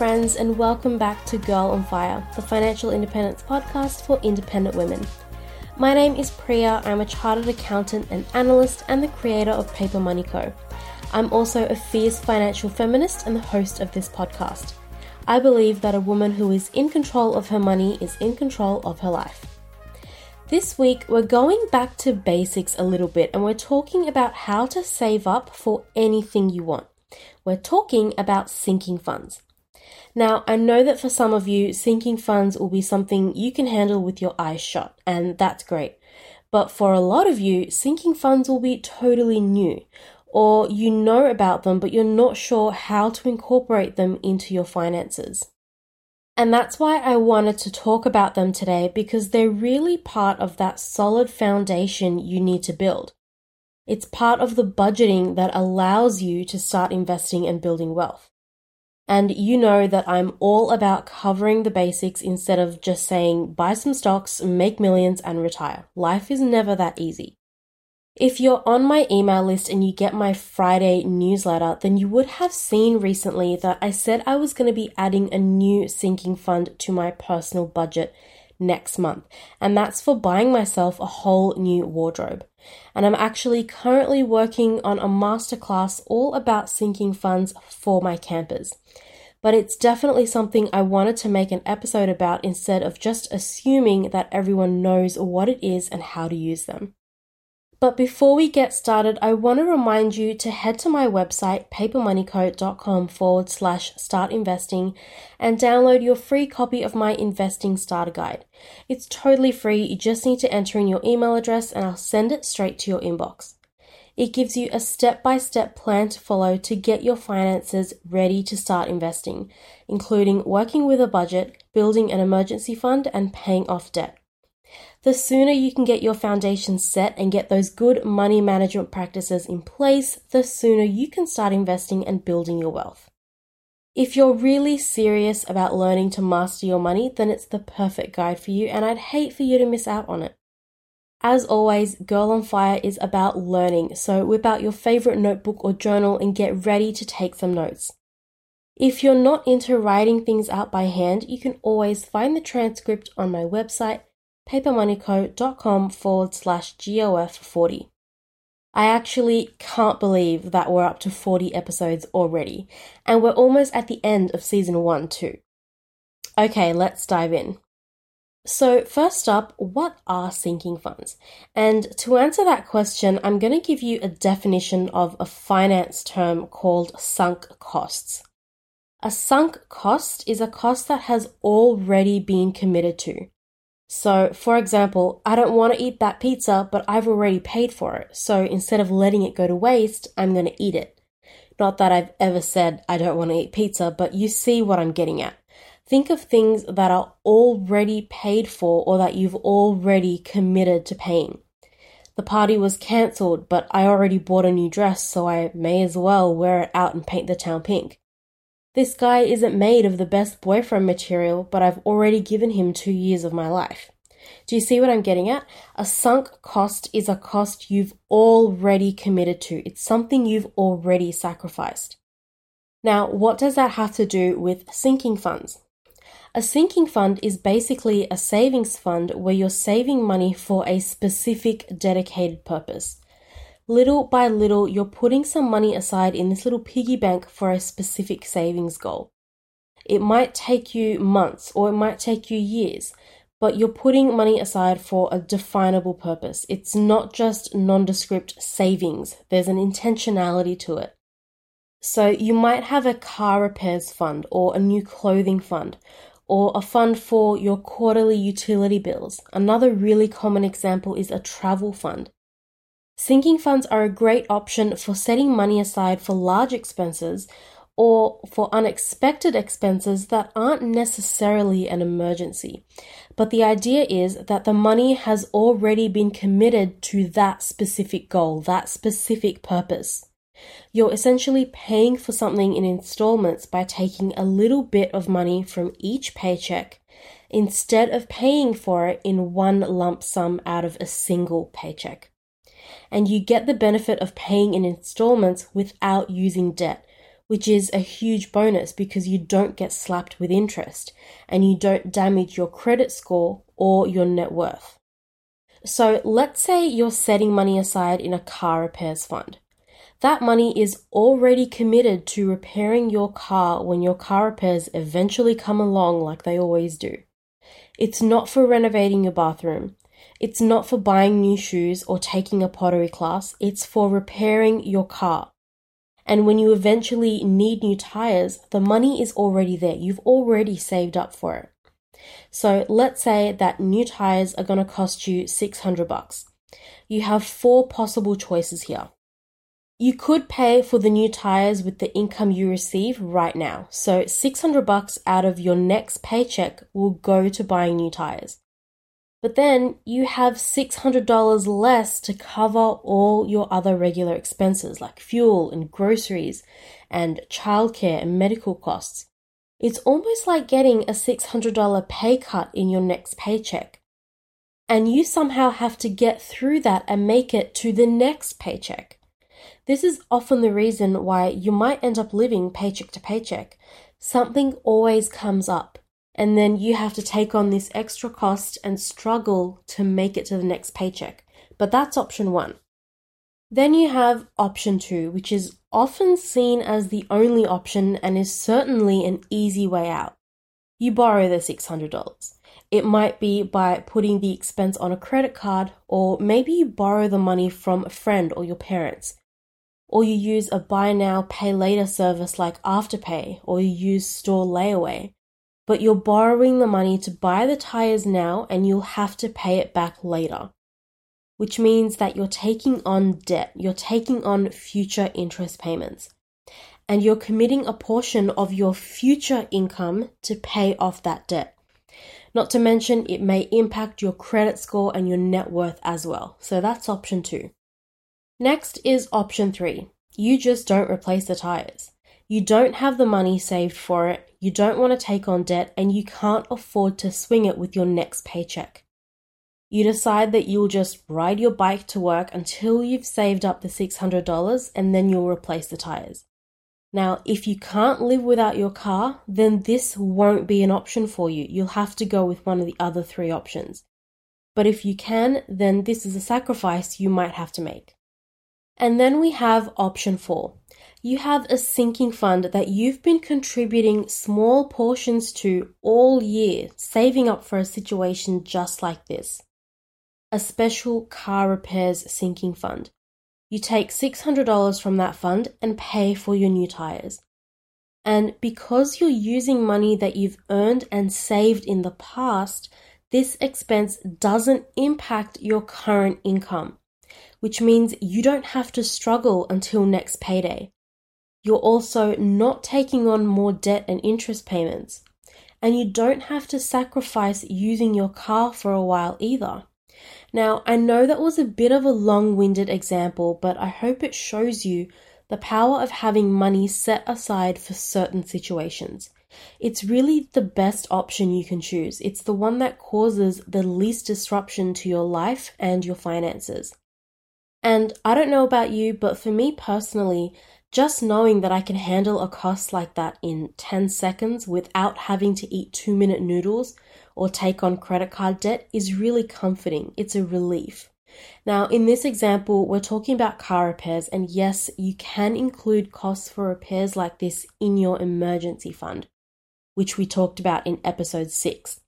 friends, and welcome back to Girl on Fire, the financial independence podcast for independent women. My name is Priya. I'm a chartered accountant and analyst and the creator of Paper Money Co. I'm also a fierce financial feminist and the host of this podcast. I believe that a woman who is in control of her money is in control of her life. This week, we're going back to basics a little bit and we're talking about how to save up for anything you want. We're talking about sinking funds. Now, I know that for some of you, sinking funds will be something you can handle with your eyes shut, and that's great. But for a lot of you, sinking funds will be totally new, or you know about them, but you're not sure how to incorporate them into your finances. And that's why I wanted to talk about them today because they're really part of that solid foundation you need to build. It's part of the budgeting that allows you to start investing and building wealth. And you know that I'm all about covering the basics instead of just saying buy some stocks, make millions, and retire. Life is never that easy. If you're on my email list and you get my Friday newsletter, then you would have seen recently that I said I was going to be adding a new sinking fund to my personal budget next month, and that's for buying myself a whole new wardrobe. And I'm actually currently working on a masterclass all about sinking funds for my campers. But it's definitely something I wanted to make an episode about instead of just assuming that everyone knows what it is and how to use them. But before we get started, I want to remind you to head to my website, papermoneyco.com forward slash start investing, and download your free copy of my investing starter guide. It's totally free, you just need to enter in your email address and I'll send it straight to your inbox. It gives you a step by step plan to follow to get your finances ready to start investing, including working with a budget, building an emergency fund, and paying off debt. The sooner you can get your foundation set and get those good money management practices in place, the sooner you can start investing and building your wealth. If you're really serious about learning to master your money, then it's the perfect guide for you, and I'd hate for you to miss out on it. As always, Girl on Fire is about learning, so whip out your favorite notebook or journal and get ready to take some notes. If you're not into writing things out by hand, you can always find the transcript on my website papermoneyco.com forward slash GOF40. I actually can't believe that we're up to 40 episodes already, and we're almost at the end of season 1 too. Okay, let's dive in. So, first up, what are sinking funds? And to answer that question, I'm going to give you a definition of a finance term called sunk costs. A sunk cost is a cost that has already been committed to. So, for example, I don't want to eat that pizza, but I've already paid for it. So instead of letting it go to waste, I'm going to eat it. Not that I've ever said I don't want to eat pizza, but you see what I'm getting at. Think of things that are already paid for or that you've already committed to paying. The party was cancelled, but I already bought a new dress, so I may as well wear it out and paint the town pink. This guy isn't made of the best boyfriend material, but I've already given him two years of my life. Do you see what I'm getting at? A sunk cost is a cost you've already committed to. It's something you've already sacrificed. Now, what does that have to do with sinking funds? A sinking fund is basically a savings fund where you're saving money for a specific dedicated purpose little by little, you're putting some money aside in this little piggy bank for a specific savings goal. It might take you months or it might take you years, but you're putting money aside for a definable purpose. It's not just nondescript savings, there's an intentionality to it. So you might have a car repairs fund or a new clothing fund or a fund for your quarterly utility bills. Another really common example is a travel fund. Sinking funds are a great option for setting money aside for large expenses or for unexpected expenses that aren't necessarily an emergency. But the idea is that the money has already been committed to that specific goal, that specific purpose. You're essentially paying for something in installments by taking a little bit of money from each paycheck instead of paying for it in one lump sum out of a single paycheck and you get the benefit of paying in installments without using debt, which is a huge bonus because you don't get slapped with interest and you don't damage your credit score or your net worth. So let's say you're setting money aside in a car repairs fund. That money is already committed to repairing your car when your car repairs eventually come along like they always do. It's not for renovating your bathroom. It's not for buying new shoes or taking a pottery class. It's for repairing your car. And when you eventually need new tires, the money is already there. You've already saved up for it. So let's say that new tires are going to cost you 600 bucks. You have four possible choices here. You could pay for the new tires with the income you receive right now. So 600 bucks out of your next paycheck will go to buying new tires. But then you have $600 less to cover all your other regular expenses like fuel and groceries and childcare and medical costs. It's almost like getting a $600 pay cut in your next paycheck. And you somehow have to get through that and make it to the next paycheck. This is often the reason why you might end up living paycheck to paycheck. Something always comes up, and then you have to take on this extra cost and struggle to make it to the next paycheck. But that's option one. Then you have option two, which is often seen as the only option and is certainly an easy way out. You borrow the $600. It might be by putting the expense on a credit card, or maybe you borrow the money from a friend or your parents. Or you use a buy now, pay later service like Afterpay, or you use store layaway. But you're borrowing the money to buy the tires now and you'll have to pay it back later which means that you're taking on debt, you're taking on future interest payments, and you're committing a portion of your future income to pay off that debt. Not to mention, it may impact your credit score and your net worth as well. So that's option two. Next is option three. You just don't replace the tires. You don't have the money saved for it, you don't want to take on debt, and you can't afford to swing it with your next paycheck. You decide that you'll just ride your bike to work until you've saved up the $600 and then you'll replace the tires. Now, if you can't live without your car, then this won't be an option for you. You'll have to go with one of the other three options. But if you can, then this is a sacrifice you might have to make. And then we have option four. You have a sinking fund that you've been contributing small portions to all year, saving up for a situation just like this a special car repairs sinking fund. You take $600 from that fund and pay for your new tires. And because you're using money that you've earned and saved in the past, this expense doesn't impact your current income, which means you don't have to struggle until next payday. You're also not taking on more debt and interest payments, and you don't have to sacrifice using your car for a while either. Now, I know that was a bit of a long winded example, but I hope it shows you the power of having money set aside for certain situations. It's really the best option you can choose. It's the one that causes the least disruption to your life and your finances. And I don't know about you, but for me personally, just knowing that I can handle a cost like that in 10 seconds without having to eat two minute noodles or take on credit card debt is really comforting. It's a relief. Now, in this example, we're talking about car repairs, and yes, you can include costs for repairs like this in your emergency fund, which we talked about in episode 6.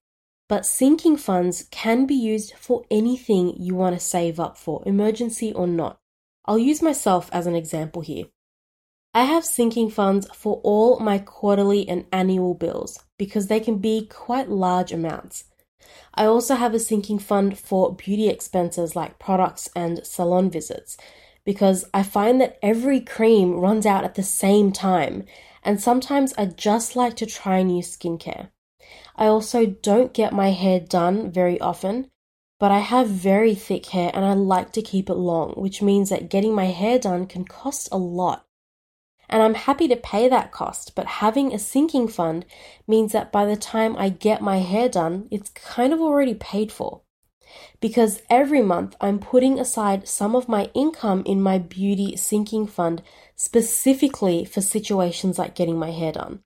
But sinking funds can be used for anything you want to save up for, emergency or not. I'll use myself as an example here. I have sinking funds for all my quarterly and annual bills because they can be quite large amounts. I also have a sinking fund for beauty expenses like products and salon visits because I find that every cream runs out at the same time and sometimes I just like to try new skincare. I also don't get my hair done very often, but I have very thick hair and I like to keep it long, which means that getting my hair done can cost a lot and I'm happy to pay that cost, but having a sinking fund means that by the time I get my hair done, it's kind of already paid for. because every month I'm putting aside some of my income in my beauty sinking fund specifically for situations like getting my hair done.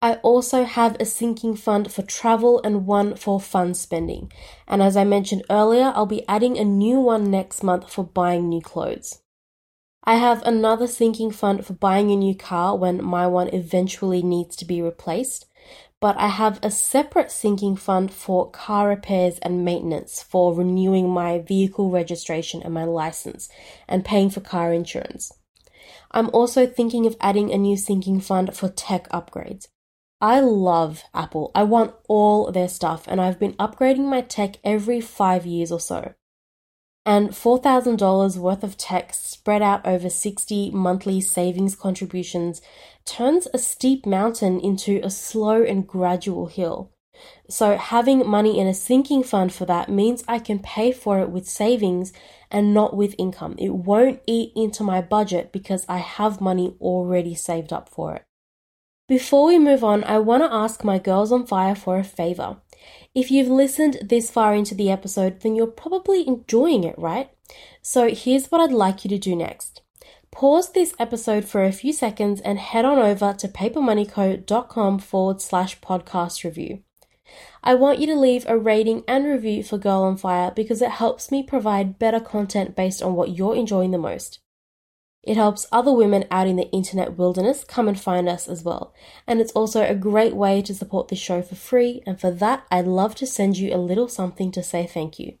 I also have a sinking fund for travel and one for fun spending. And as I mentioned earlier, I'll be adding a new one next month for buying new clothes. I have another sinking fund for buying a new car when my one eventually needs to be replaced. But I have a separate sinking fund for car repairs and maintenance for renewing my vehicle registration and my license and paying for car insurance. I'm also thinking of adding a new sinking fund for tech upgrades. I love Apple. I want all their stuff, and I've been upgrading my tech every five years or so. And $4,000 worth of tech spread out over 60 monthly savings contributions turns a steep mountain into a slow and gradual hill. So, having money in a sinking fund for that means I can pay for it with savings and not with income. It won't eat into my budget because I have money already saved up for it. Before we move on, I want to ask my girls on fire for a favor. If you've listened this far into the episode, then you're probably enjoying it, right? So here's what I'd like you to do next. Pause this episode for a few seconds and head on over to papermoneyco.com forward slash podcast review. I want you to leave a rating and review for Girl on Fire because it helps me provide better content based on what you're enjoying the most. It helps other women out in the internet wilderness come and find us as well. And it's also a great way to support this show for free, and for that, I'd love to send you a little something to say thank you.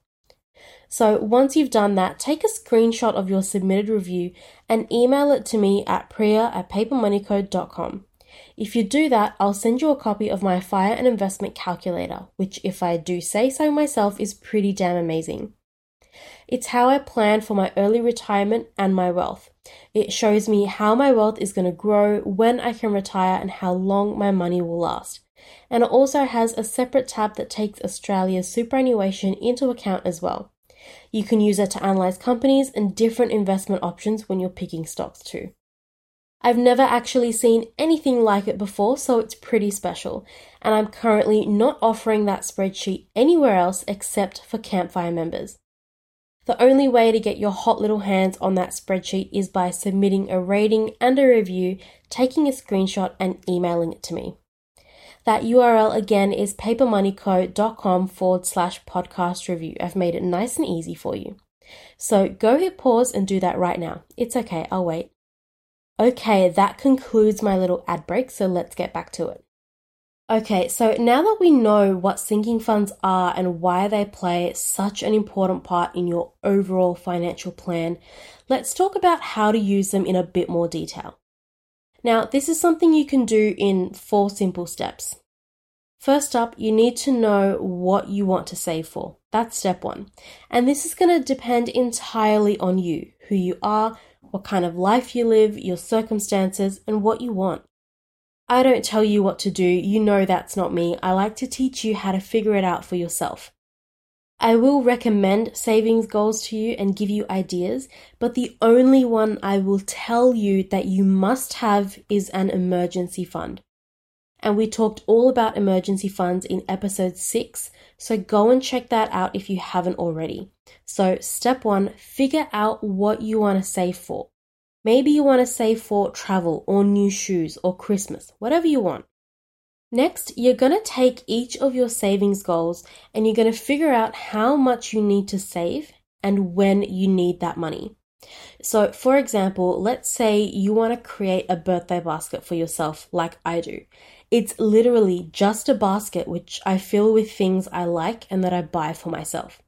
So once you've done that, take a screenshot of your submitted review and email it to me at priya at papermoneyco.com. If you do that, I'll send you a copy of my fire and investment calculator, which, if I do say so myself, is pretty damn amazing. It's how I plan for my early retirement and my wealth. It shows me how my wealth is going to grow, when I can retire, and how long my money will last. And it also has a separate tab that takes Australia's superannuation into account as well. You can use it to analyze companies and different investment options when you're picking stocks too. I've never actually seen anything like it before, so it's pretty special. And I'm currently not offering that spreadsheet anywhere else except for Campfire members. The only way to get your hot little hands on that spreadsheet is by submitting a rating and a review, taking a screenshot, and emailing it to me. That URL again is papermoneyco.com forward slash podcast review. I've made it nice and easy for you. So go hit pause and do that right now. It's okay, I'll wait. Okay, that concludes my little ad break, so let's get back to it. Okay, so now that we know what sinking funds are and why they play such an important part in your overall financial plan, let's talk about how to use them in a bit more detail. Now, this is something you can do in four simple steps. First up, you need to know what you want to save for. That's step one. And this is going to depend entirely on you, who you are, what kind of life you live, your circumstances, and what you want. I don't tell you what to do, you know that's not me. I like to teach you how to figure it out for yourself. I will recommend savings goals to you and give you ideas, but the only one I will tell you that you must have is an emergency fund. And we talked all about emergency funds in episode 6, so go and check that out if you haven't already. So, step one, figure out what you want to save for. Maybe you want to save for travel or new shoes or Christmas, whatever you want. Next, you're going to take each of your savings goals and you're going to figure out how much you need to save and when you need that money. So, for example, let's say you want to create a birthday basket for yourself, like I do. It's literally just a basket which I fill with things I like and that I buy for myself.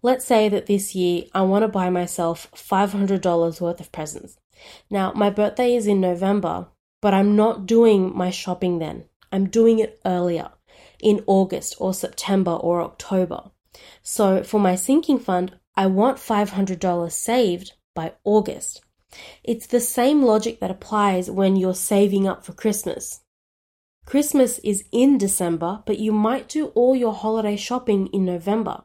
Let's say that this year I want to buy myself $500 worth of presents. Now, my birthday is in November, but I'm not doing my shopping then. I'm doing it earlier, in August or September or October. So for my sinking fund, I want $500 saved by August. It's the same logic that applies when you're saving up for Christmas. Christmas is in December, but you might do all your holiday shopping in November.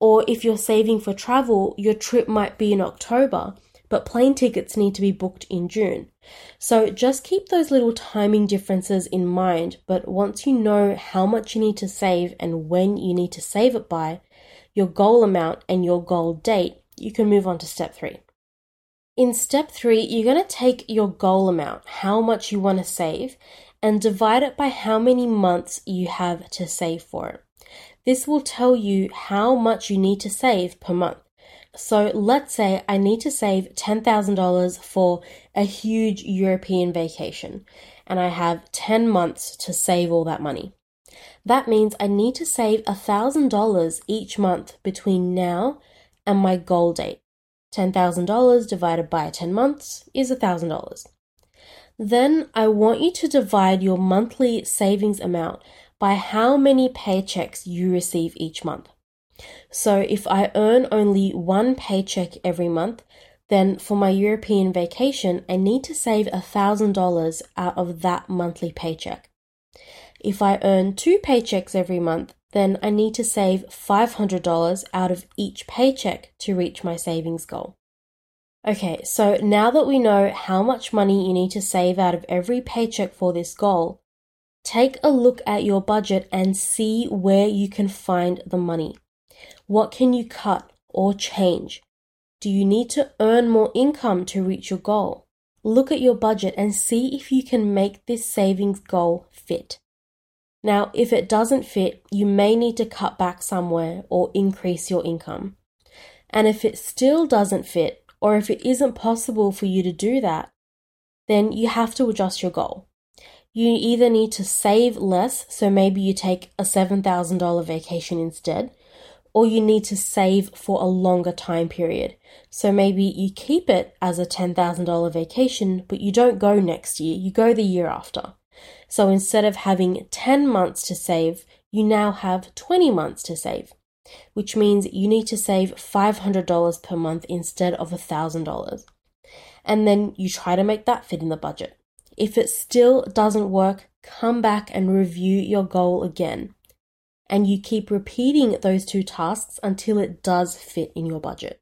Or if you're saving for travel, your trip might be in October, but plane tickets need to be booked in June. So just keep those little timing differences in mind, but once you know how much you need to save and when you need to save it by, your goal amount and your goal date, you can move on to step three. In step three, you're going to take your goal amount, how much you want to save, and divide it by how many months you have to save for it. This will tell you how much you need to save per month. So let's say I need to save $10,000 for a huge European vacation, and I have 10 months to save all that money. That means I need to save $1,000 each month between now and my goal date. $10,000 divided by 10 months is $1,000. Then I want you to divide your monthly savings amount by how many paychecks you receive each month. So if I earn only one paycheck every month, then for my European vacation, I need to save $1,000 out of that monthly paycheck. If I earn two paychecks every month, then I need to save $500 out of each paycheck to reach my savings goal. Okay, so now that we know how much money you need to save out of every paycheck for this goal, take a look at your budget and see where you can find the money. What can you cut or change? Do you need to earn more income to reach your goal? Look at your budget and see if you can make this savings goal fit. Now, if it doesn't fit, you may need to cut back somewhere or increase your income. And if it still doesn't fit, or if it isn't possible for you to do that, then you have to adjust your goal. You either need to save less, so maybe you take a $7,000 vacation instead, or you need to save for a longer time period. So maybe you keep it as a $10,000 vacation, but you don't go next year, you go the year after. So instead of having 10 months to save, you now have 20 months to save, which means you need to save $500 per month instead of $1,000. And then you try to make that fit in the budget. If it still doesn't work, come back and review your goal again. And you keep repeating those two tasks until it does fit in your budget.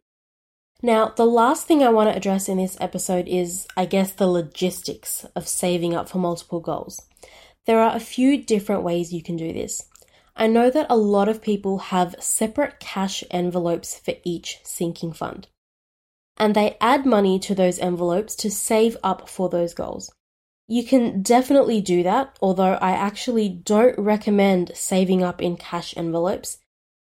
Now, the last thing I want to address in this episode is, I guess, the logistics of saving up for multiple goals. There are a few different ways you can do this. I know that a lot of people have separate cash envelopes for each sinking fund. And they add money to those envelopes to save up for those goals. You can definitely do that, although I actually don't recommend saving up in cash envelopes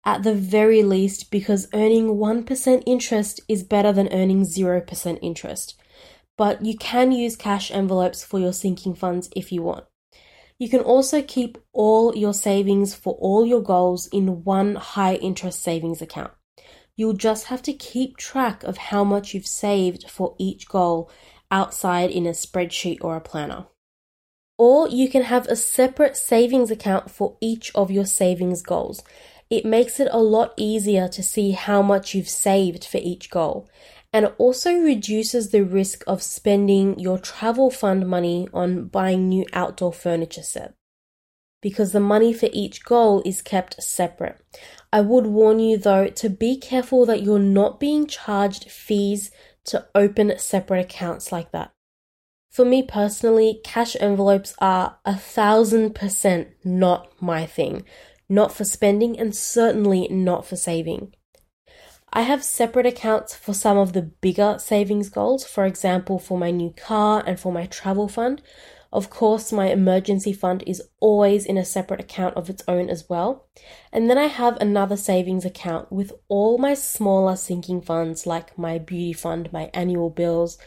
at the very least because earning 1% interest is better than earning 0% interest. But you can use cash envelopes for your sinking funds if you want. You can also keep all your savings for all your goals in one high interest savings account. You'll just have to keep track of how much you've saved for each goal outside in a spreadsheet or a planner. Or you can have a separate savings account for each of your savings goals it makes it a lot easier to see how much you've saved for each goal. And it also reduces the risk of spending your travel fund money on buying new outdoor furniture set. Because the money for each goal is kept separate. I would warn you though to be careful that you're not being charged fees to open separate accounts like that. For me personally, cash envelopes are a thousand percent not my thing not for spending, and certainly not for saving. I have separate accounts for some of the bigger savings goals, for example, for my new car and for my travel fund. Of course, my emergency fund is always in a separate account of its own as well. And then I have another savings account with all my smaller sinking funds like my beauty fund, my annual bills,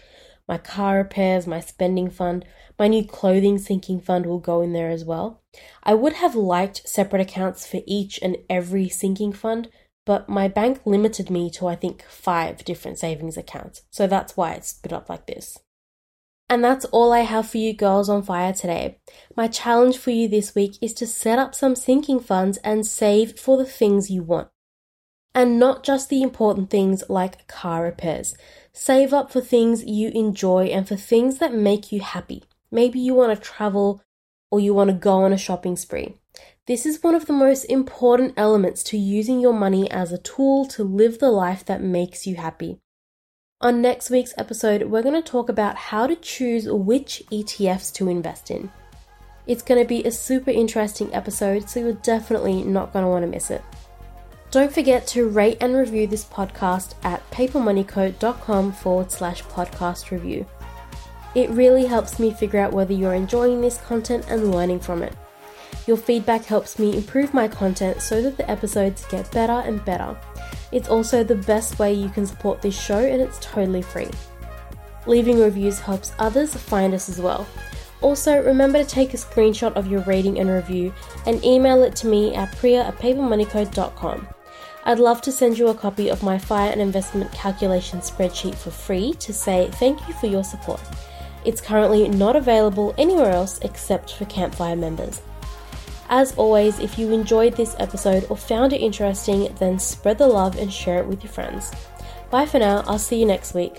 my car repairs, my spending fund, my new clothing sinking fund will go in there as well. I would have liked separate accounts for each and every sinking fund, but my bank limited me to I think five different savings accounts, so that's why it's split up like this. And that's all I have for you girls on fire today. My challenge for you this week is to set up some sinking funds and save for the things you want. And not just the important things like car repairs. Save up for things you enjoy and for things that make you happy. Maybe you want to travel or you want to go on a shopping spree. This is one of the most important elements to using your money as a tool to live the life that makes you happy. On next week's episode, we're going to talk about how to choose which ETFs to invest in. It's going to be a super interesting episode, so you're definitely not going to want to miss it. Don't forget to rate and review this podcast at papermoneyco.com forward slash podcast review. It really helps me figure out whether you're enjoying this content and learning from it. Your feedback helps me improve my content so that the episodes get better and better. It's also the best way you can support this show and it's totally free. Leaving reviews helps others find us as well. Also, remember to take a screenshot of your rating and review and email it to me at priya at papermoneyco.com. I'd love to send you a copy of my fire and investment calculation spreadsheet for free to say thank you for your support. It's currently not available anywhere else except for Campfire members. As always, if you enjoyed this episode or found it interesting, then spread the love and share it with your friends. Bye for now, I'll see you next week.